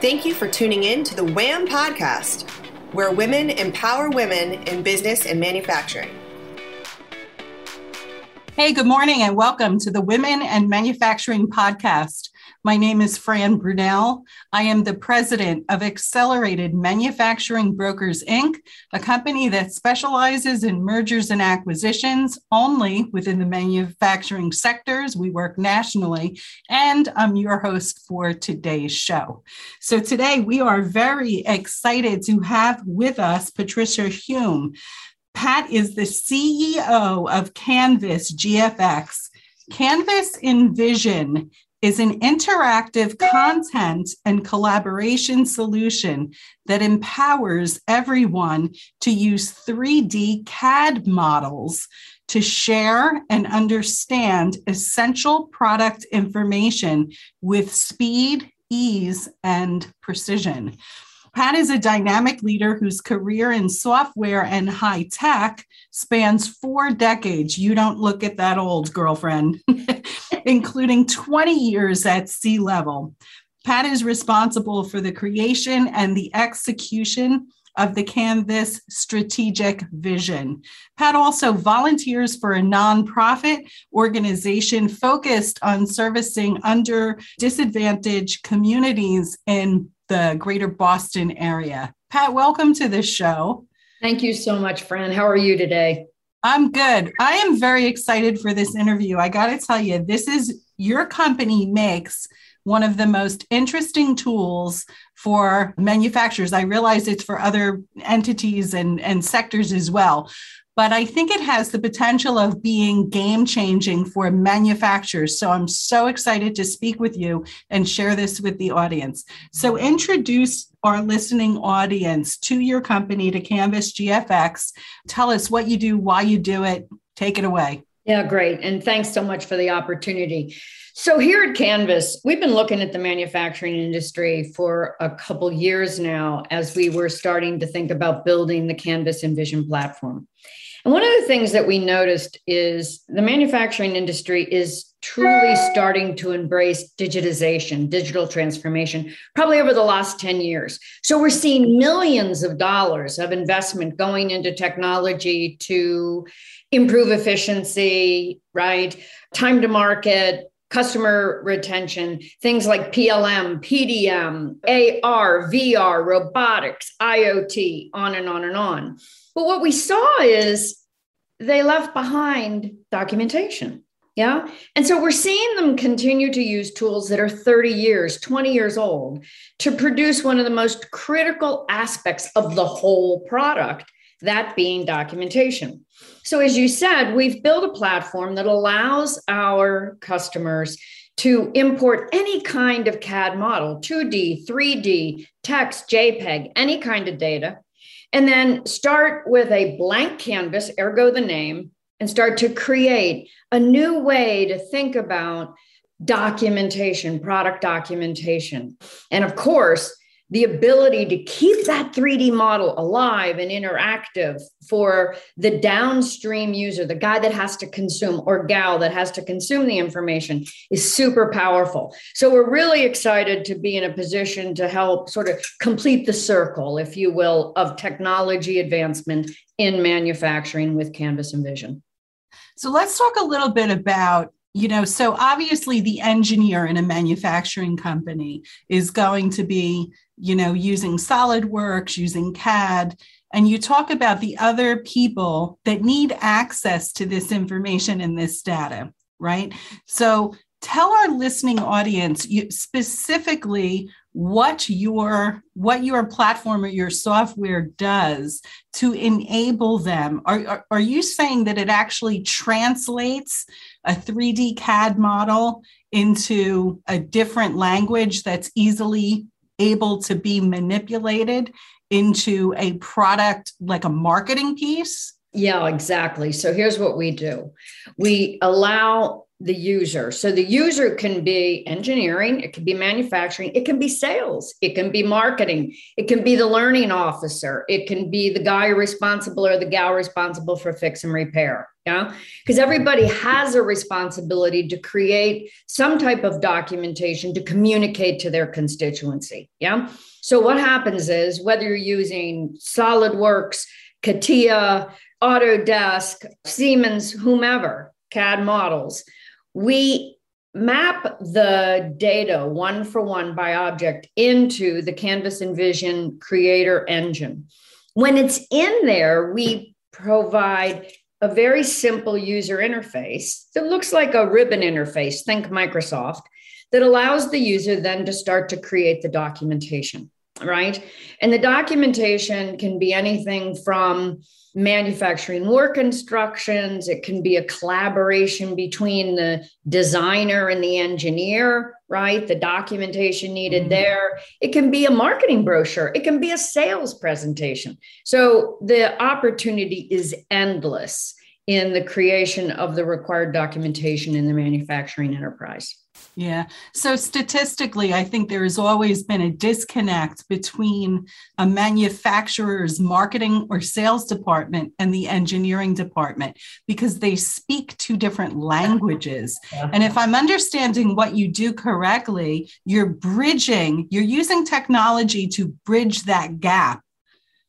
Thank you for tuning in to the WHAM podcast, where women empower women in business and manufacturing. Hey, good morning, and welcome to the Women and Manufacturing Podcast. My name is Fran Brunell. I am the president of Accelerated Manufacturing Brokers, Inc., a company that specializes in mergers and acquisitions only within the manufacturing sectors. We work nationally, and I'm your host for today's show. So, today we are very excited to have with us Patricia Hume. Pat is the CEO of Canvas GFX. Canvas Envision is an interactive content and collaboration solution that empowers everyone to use 3D CAD models to share and understand essential product information with speed, ease, and precision. Pat is a dynamic leader whose career in software and high tech spans four decades. You don't look at that old, girlfriend, including 20 years at C level. Pat is responsible for the creation and the execution of the Canvas strategic vision. Pat also volunteers for a nonprofit organization focused on servicing under disadvantaged communities in the greater Boston area. Pat, welcome to this show. Thank you so much, Fran. How are you today? I'm good. I am very excited for this interview. I got to tell you, this is your company makes one of the most interesting tools for manufacturers. I realize it's for other entities and, and sectors as well but I think it has the potential of being game changing for manufacturers. So I'm so excited to speak with you and share this with the audience. So introduce our listening audience to your company, to Canvas GFX. Tell us what you do, why you do it. Take it away. Yeah, great. And thanks so much for the opportunity. So here at Canvas, we've been looking at the manufacturing industry for a couple years now as we were starting to think about building the Canvas Envision platform. And one of the things that we noticed is the manufacturing industry is truly starting to embrace digitization, digital transformation, probably over the last 10 years. So we're seeing millions of dollars of investment going into technology to improve efficiency, right? Time to market, customer retention, things like PLM, PDM, AR, VR, robotics, IoT, on and on and on. But what we saw is they left behind documentation. Yeah. And so we're seeing them continue to use tools that are 30 years, 20 years old to produce one of the most critical aspects of the whole product, that being documentation. So, as you said, we've built a platform that allows our customers to import any kind of CAD model 2D, 3D, text, JPEG, any kind of data and then start with a blank canvas, ergo the name, and start to create a new way to think about documentation, product documentation. And of course, the ability to keep that 3D model alive and interactive for the downstream user, the guy that has to consume or gal that has to consume the information is super powerful. So we're really excited to be in a position to help sort of complete the circle, if you will, of technology advancement in manufacturing with Canvas Envision. So let's talk a little bit about you know so obviously the engineer in a manufacturing company is going to be you know, using SolidWorks, using CAD, and you talk about the other people that need access to this information and this data, right? So tell our listening audience specifically what your what your platform or your software does to enable them are, are, are you saying that it actually translates a 3d cad model into a different language that's easily able to be manipulated into a product like a marketing piece? Yeah, exactly. So here's what we do we allow the user. So the user can be engineering, it can be manufacturing, it can be sales, it can be marketing, it can be the learning officer, it can be the guy responsible or the gal responsible for fix and repair. Yeah. Because everybody has a responsibility to create some type of documentation to communicate to their constituency. Yeah. So what happens is whether you're using SolidWorks, CATIA, Autodesk, Siemens, whomever, CAD models, we map the data one for one by object into the Canvas Envision Creator Engine. When it's in there, we provide a very simple user interface that looks like a ribbon interface, think Microsoft, that allows the user then to start to create the documentation, right? And the documentation can be anything from manufacturing work instructions. It can be a collaboration between the designer and the engineer, right? The documentation needed mm-hmm. there. It can be a marketing brochure. It can be a sales presentation. So the opportunity is endless in the creation of the required documentation in the manufacturing enterprise. Yeah. So statistically, I think there has always been a disconnect between a manufacturer's marketing or sales department and the engineering department because they speak two different languages. Yeah. And if I'm understanding what you do correctly, you're bridging, you're using technology to bridge that gap.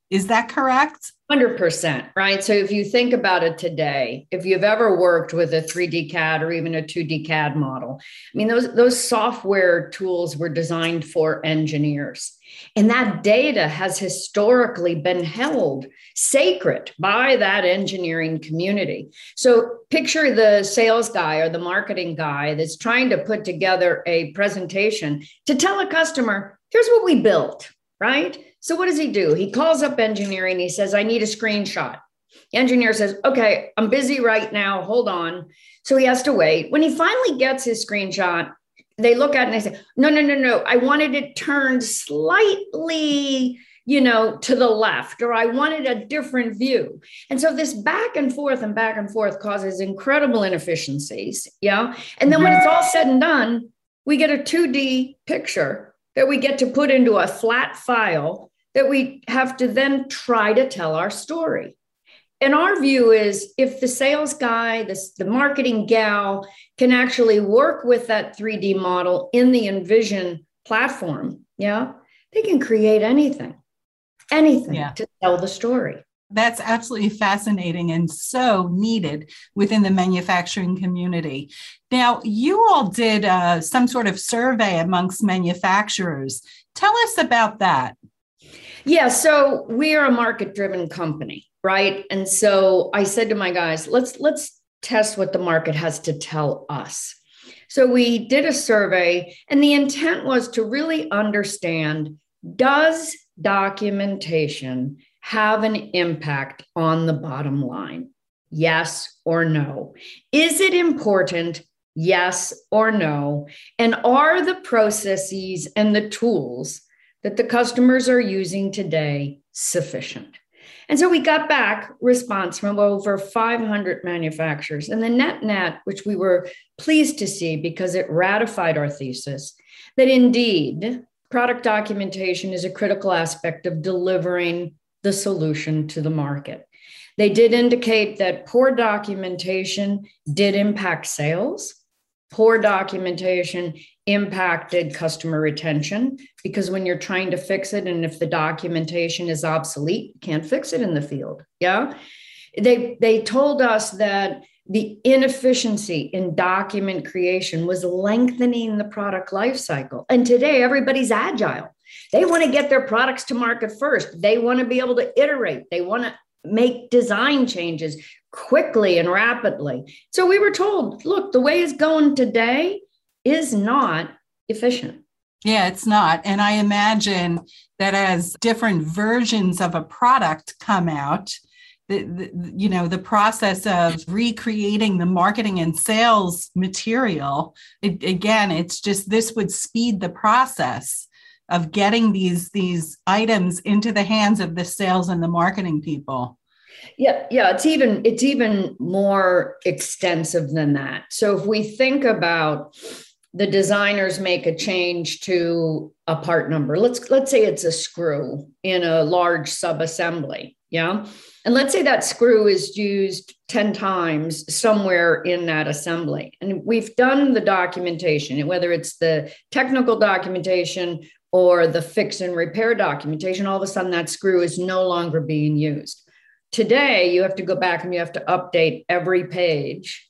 Is that correct? 100%, right? So if you think about it today, if you've ever worked with a 3D CAD or even a 2D CAD model, I mean, those, those software tools were designed for engineers. And that data has historically been held sacred by that engineering community. So picture the sales guy or the marketing guy that's trying to put together a presentation to tell a customer, here's what we built, right? So what does he do? He calls up engineering. He says, I need a screenshot. The engineer says, Okay, I'm busy right now. Hold on. So he has to wait. When he finally gets his screenshot, they look at it and they say, No, no, no, no. I wanted it turned slightly, you know, to the left, or I wanted a different view. And so this back and forth and back and forth causes incredible inefficiencies. Yeah. And then when it's all said and done, we get a 2D picture that we get to put into a flat file that we have to then try to tell our story. And our view is if the sales guy, this, the marketing gal can actually work with that 3D model in the Envision platform, yeah, they can create anything, anything yeah. to tell the story. That's absolutely fascinating and so needed within the manufacturing community. Now, you all did uh, some sort of survey amongst manufacturers. Tell us about that. Yeah, so we are a market driven company, right? And so I said to my guys, let's let's test what the market has to tell us. So we did a survey and the intent was to really understand does documentation have an impact on the bottom line? Yes or no? Is it important? Yes or no? And are the processes and the tools that the customers are using today sufficient? And so we got back response from over 500 manufacturers. And the net net, which we were pleased to see because it ratified our thesis, that indeed product documentation is a critical aspect of delivering the solution to the market. They did indicate that poor documentation did impact sales. Poor documentation impacted customer retention because when you're trying to fix it and if the documentation is obsolete you can't fix it in the field yeah? They they told us that the inefficiency in document creation was lengthening the product life cycle. And today everybody's agile. They want to get their products to market first. They want to be able to iterate. They want to make design changes quickly and rapidly so we were told look the way it's going today is not efficient. Yeah, it's not. And I imagine that as different versions of a product come out, the, the, you know the process of recreating the marketing and sales material it, again it's just this would speed the process of getting these these items into the hands of the sales and the marketing people Yeah, yeah, it's even it's even more extensive than that. So if we think about the designers make a change to a part number, let's let's say it's a screw in a large subassembly, yeah? And let's say that screw is used 10 times somewhere in that assembly. And we've done the documentation, whether it's the technical documentation or the fix and repair documentation, all of a sudden that screw is no longer being used. Today, you have to go back and you have to update every page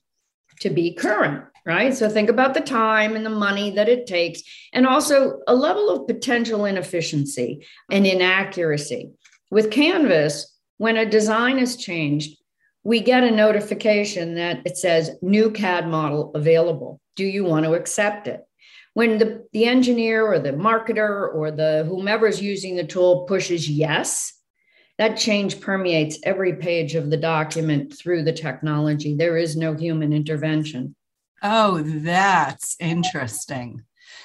to be current, right? So think about the time and the money that it takes, and also a level of potential inefficiency and inaccuracy. With Canvas, when a design is changed, we get a notification that it says new CAD model available. Do you want to accept it? When the, the engineer or the marketer or the whomever is using the tool pushes yes, that change permeates every page of the document through the technology. There is no human intervention. Oh, that's interesting.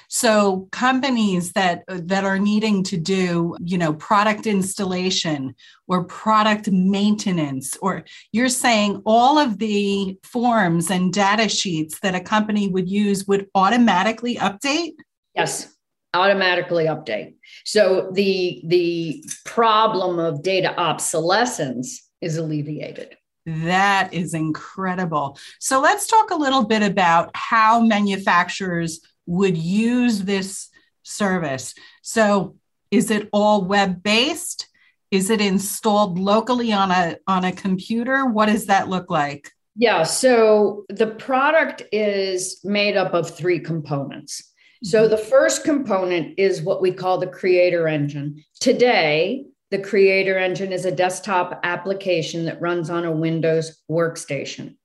So companies that that are needing to do, you know, product installation or product maintenance or you're saying all of the forms and data sheets that a company would use would automatically update? Yes automatically update. So the the problem of data obsolescence is alleviated. That is incredible. So let's talk a little bit about how manufacturers would use this service. So is it all web based? Is it installed locally on a on a computer? What does that look like? Yeah, so the product is made up of three components. So the first component is what we call the creator engine. Today, the creator engine is a desktop application that runs on a Windows workstation.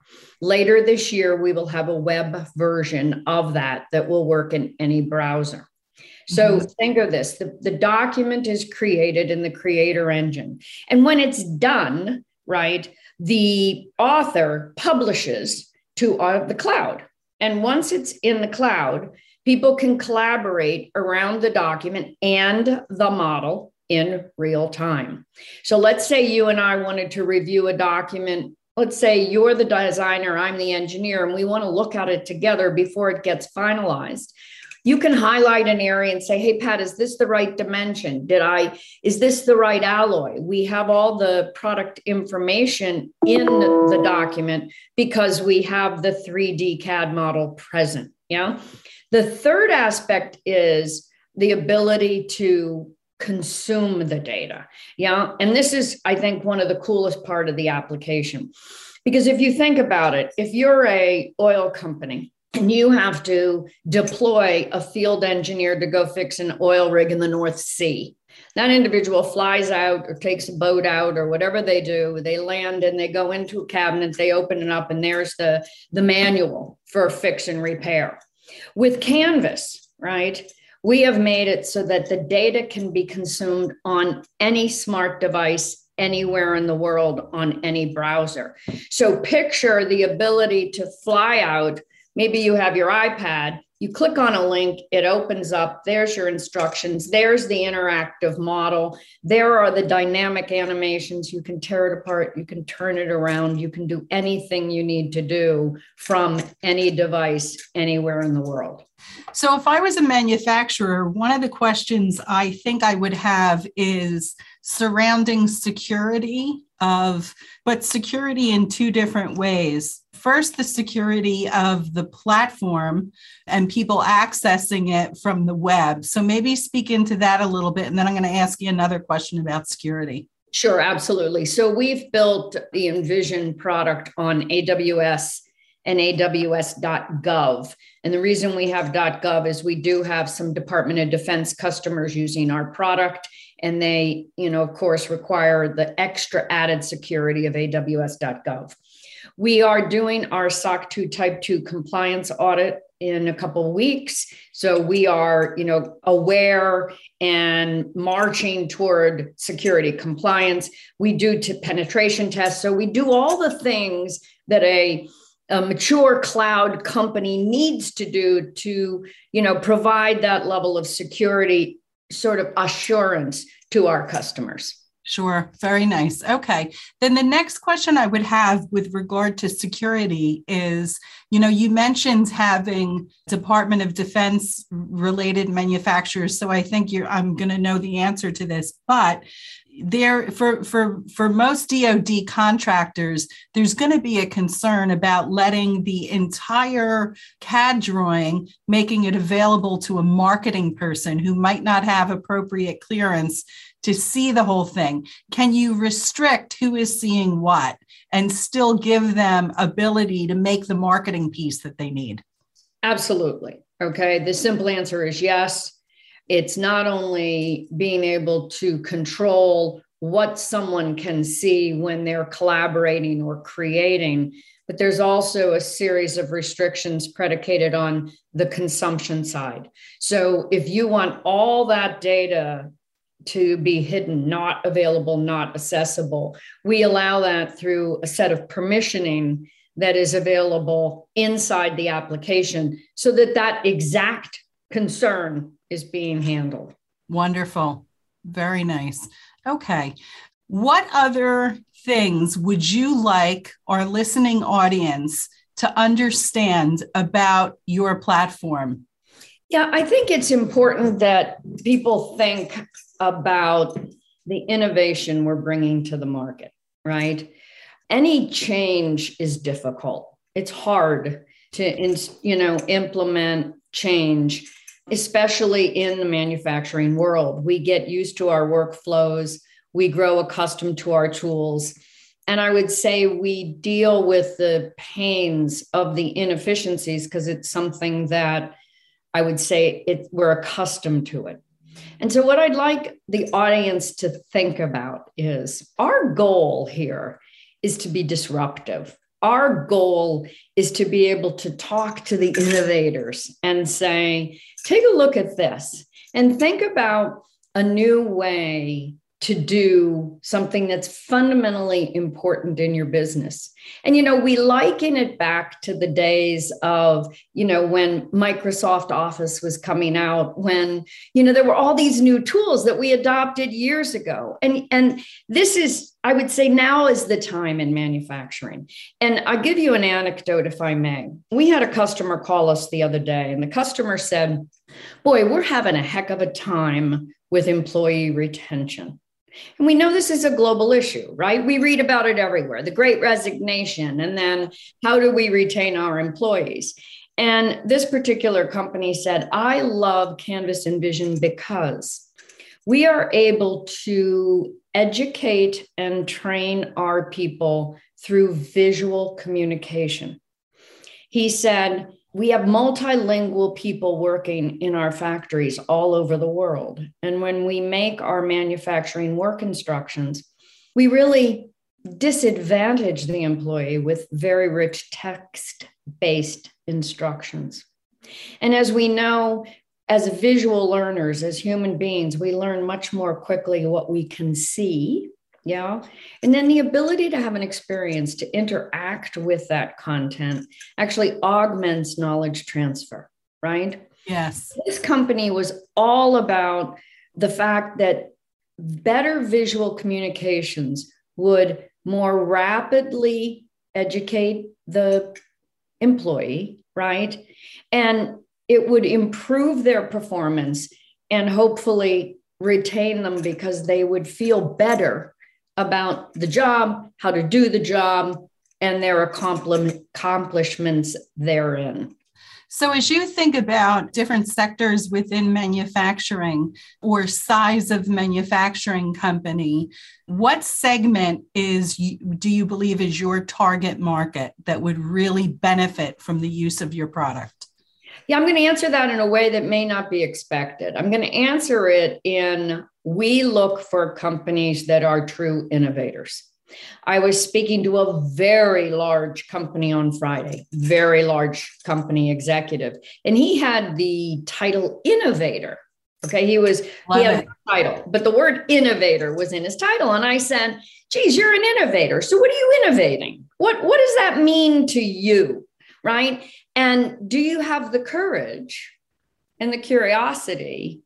Later this year, we will have a web version of that that will work in any browser. So mm-hmm. think of this the, the document is created in the creator engine. And when it's done, right, the author publishes to uh, the cloud. And once it's in the cloud, People can collaborate around the document and the model in real time. So let's say you and I wanted to review a document. Let's say you're the designer, I'm the engineer, and we want to look at it together before it gets finalized. You can highlight an area and say, hey, Pat, is this the right dimension? Did I, is this the right alloy? We have all the product information in the document because we have the 3D CAD model present. Yeah. The third aspect is the ability to consume the data. Yeah. And this is, I think, one of the coolest part of the application. Because if you think about it, if you're a oil company and you have to deploy a field engineer to go fix an oil rig in the North Sea, that individual flies out or takes a boat out or whatever they do they land and they go into a cabinet they open it up and there's the the manual for fix and repair with Canvas, right? We have made it so that the data can be consumed on any smart device anywhere in the world on any browser. So picture the ability to fly out. Maybe you have your iPad you click on a link, it opens up. There's your instructions. There's the interactive model. There are the dynamic animations. You can tear it apart. You can turn it around. You can do anything you need to do from any device anywhere in the world. So, if I was a manufacturer, one of the questions I think I would have is surrounding security of, but security in two different ways first the security of the platform and people accessing it from the web. So maybe speak into that a little bit. And then I'm going to ask you another question about security. Sure, absolutely. So we've built the Envision product on AWS and AWS.gov. And the reason we have .gov is we do have some Department of Defense customers using our product and they, you know, of course require the extra added security of AWS.gov. We are doing our SOC 2 Type 2 compliance audit in a couple of weeks. So we are, you know, aware and marching toward security compliance. We do to penetration tests. So we do all the things that a, a mature cloud company needs two do to, you know, provide that level of security sort of assurance to our customers. Sure. Very nice. Okay. Then the next question I would have with regard to security is you know, you mentioned having Department of Defense related manufacturers. So I think you're, I'm going to know the answer to this. But there for for for most DoD contractors, there's going to be a concern about letting the entire CAD drawing, making it available to a marketing person who might not have appropriate clearance to see the whole thing. Can you restrict who is seeing what and still give them ability to make the marketing piece that they need? Absolutely. Okay. The simple answer is yes it's not only being able to control what someone can see when they're collaborating or creating, but there's also a series of restrictions predicated on the consumption side. So if you want all that data to be hidden, not available, not accessible, we allow that through a set of permissioning that is available inside the application so that that exact concern is being handled. Wonderful. Very nice. Okay. What other things would you like our listening audience to understand about your platform? Yeah, I think it's important that people think about the innovation we're bringing to the market, right? Any change is difficult. It's hard to you know implement change especially in the manufacturing world. We get used to our workflows, we grow accustomed to our tools. And I would say we deal with the pains of the inefficiencies because it's something that I would say it, we're accustomed to it. And so, what I'd like the audience to think about is our goal here is to be disruptive our goal is to be able to talk to the innovators and say, take a look at this and think about a new way to do something that's fundamentally important in your business. And, you know, we liken it back to the days of, you know, when Microsoft Office was coming out, when, you know, there were all these new tools that we adopted years ago. And, and this is, I would say now is the time in manufacturing. And I'll give you an anecdote, if I may. We had a customer call us the other day, and the customer said, Boy, we're having a heck of a time with employee retention. And we know this is a global issue, right? We read about it everywhere the great resignation, and then how do we retain our employees? And this particular company said, I love Canvas Envision because we are able to educate and train our people through visual communication. He said, we have multilingual people working in our factories all over the world. And when we make our manufacturing work instructions, we really disadvantage the employee with very rich text based instructions. And as we know, as visual learners, as human beings, we learn much more quickly what we can see yeah. And then the ability to have an experience to interact with that content actually augments knowledge transfer, right? Yes. This company was all about the fact that better visual communications would more rapidly educate the employee, right? And it would improve their performance and hopefully retain them because they would feel better about the job, how to do the job, and their accomplishments therein. So, as you think about different sectors within manufacturing or size of manufacturing company, what segment is do you believe is your target market that would really benefit from the use of your product? Yeah, I'm going to answer that in a way that may not be expected. I'm going to answer it in we look for companies that are true innovators. I was speaking to a very large company on Friday, very large company executive, and he had the title innovator. Okay, he was Love he had it. a title, but the word innovator was in his title. And I said, geez, you're an innovator. So what are you innovating? What what does that mean to you? Right? And do you have the courage and the curiosity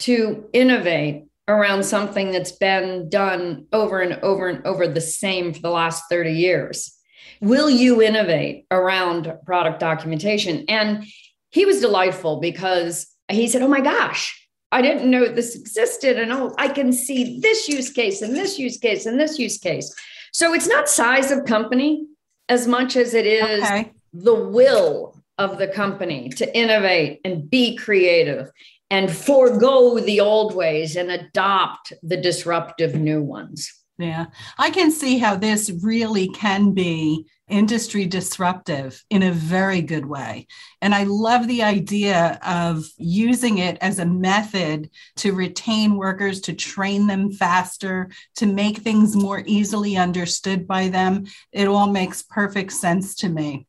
to innovate around something that's been done over and over and over the same for the last 30 years? Will you innovate around product documentation? And he was delightful because he said, Oh my gosh, I didn't know this existed. And oh, I can see this use case and this use case and this use case. So it's not size of company as much as it is okay. The will of the company to innovate and be creative and forego the old ways and adopt the disruptive new ones. Yeah, I can see how this really can be industry disruptive in a very good way. And I love the idea of using it as a method to retain workers, to train them faster, to make things more easily understood by them. It all makes perfect sense to me.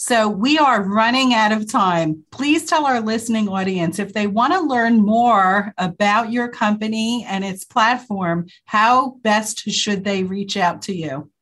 So we are running out of time. Please tell our listening audience if they want to learn more about your company and its platform, how best should they reach out to you?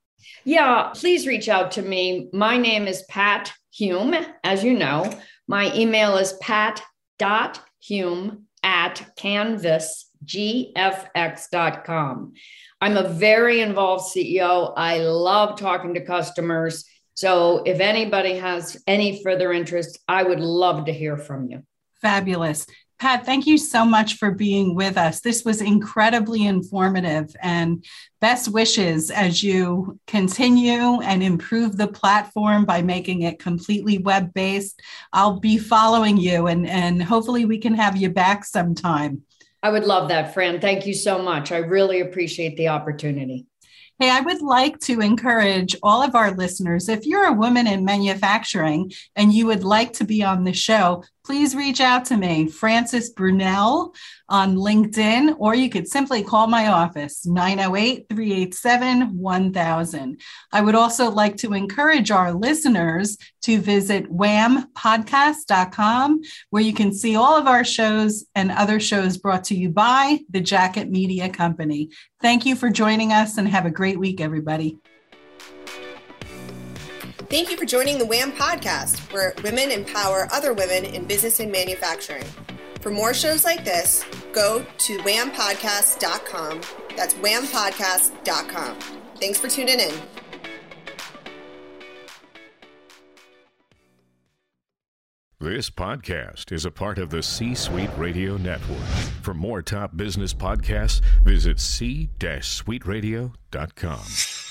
Yeah, please reach out to me. My name is Pat Hume, as you know. My email is pat.hume at canvasgfx.com. I'm a very involved CEO. I love talking to customers. So if anybody has any further interest, I would love to hear from you. Fabulous. Pat, thank you so much for being with us. This was incredibly informative and best wishes as you continue and improve the platform by making it completely web based. I'll be following you and, and hopefully we can have you back sometime. I would love that, Fran. Thank you so much. I really appreciate the opportunity. Hey, I would like to encourage all of our listeners if you're a woman in manufacturing and you would like to be on the show, please reach out to me, Francis Brunell on LinkedIn, or you could simply call my office, 908 387 1000. I would also like to encourage our listeners to visit whampodcast.com, where you can see all of our shows and other shows brought to you by the Jacket Media Company. Thank you for joining us and have a great week, everybody. Thank you for joining the WHAM podcast, where women empower other women in business and manufacturing. For more shows like this, go to whampodcast.com. That's whampodcast.com. Thanks for tuning in. This podcast is a part of the C Suite Radio Network. For more top business podcasts, visit c-suiteradio.com.